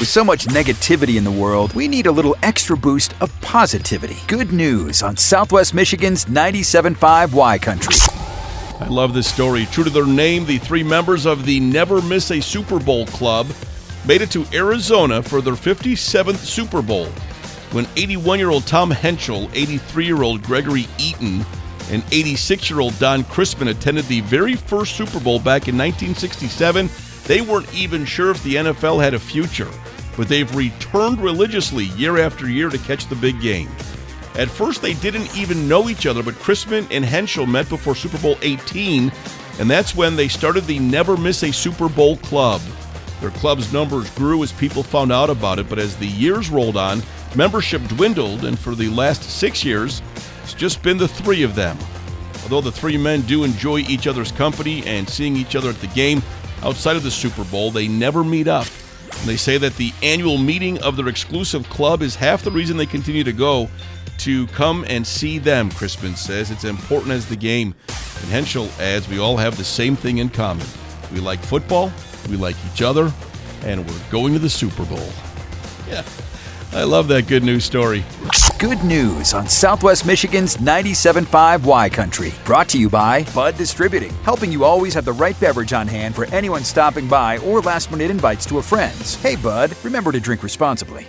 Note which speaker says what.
Speaker 1: With so much negativity in the world, we need a little extra boost of positivity. Good news on Southwest Michigan's 97.5 Y Country.
Speaker 2: I love this story. True to their name, the three members of the Never Miss a Super Bowl Club made it to Arizona for their 57th Super Bowl when 81 year old Tom Henschel, 83 year old Gregory Eaton, and 86 year old Don Crisman attended the very first Super Bowl back in 1967. They weren't even sure if the NFL had a future, but they've returned religiously year after year to catch the big game. At first, they didn't even know each other, but Crisman and Henschel met before Super Bowl 18, and that's when they started the Never Miss a Super Bowl Club. Their club's numbers grew as people found out about it, but as the years rolled on, membership dwindled, and for the last six years, it's just been the three of them. Although the three men do enjoy each other's company and seeing each other at the game outside of the Super Bowl, they never meet up. They say that the annual meeting of their exclusive club is half the reason they continue to go to come and see them, Crisman says. It's important as the game. And Henschel adds, we all have the same thing in common. We like football, we like each other, and we're going to the Super Bowl. Yeah, I love that good news story.
Speaker 1: Good news on Southwest Michigan's 97.5 Y Country. Brought to you by Bud Distributing, helping you always have the right beverage on hand for anyone stopping by or last minute invites to a friend's. Hey, Bud, remember to drink responsibly.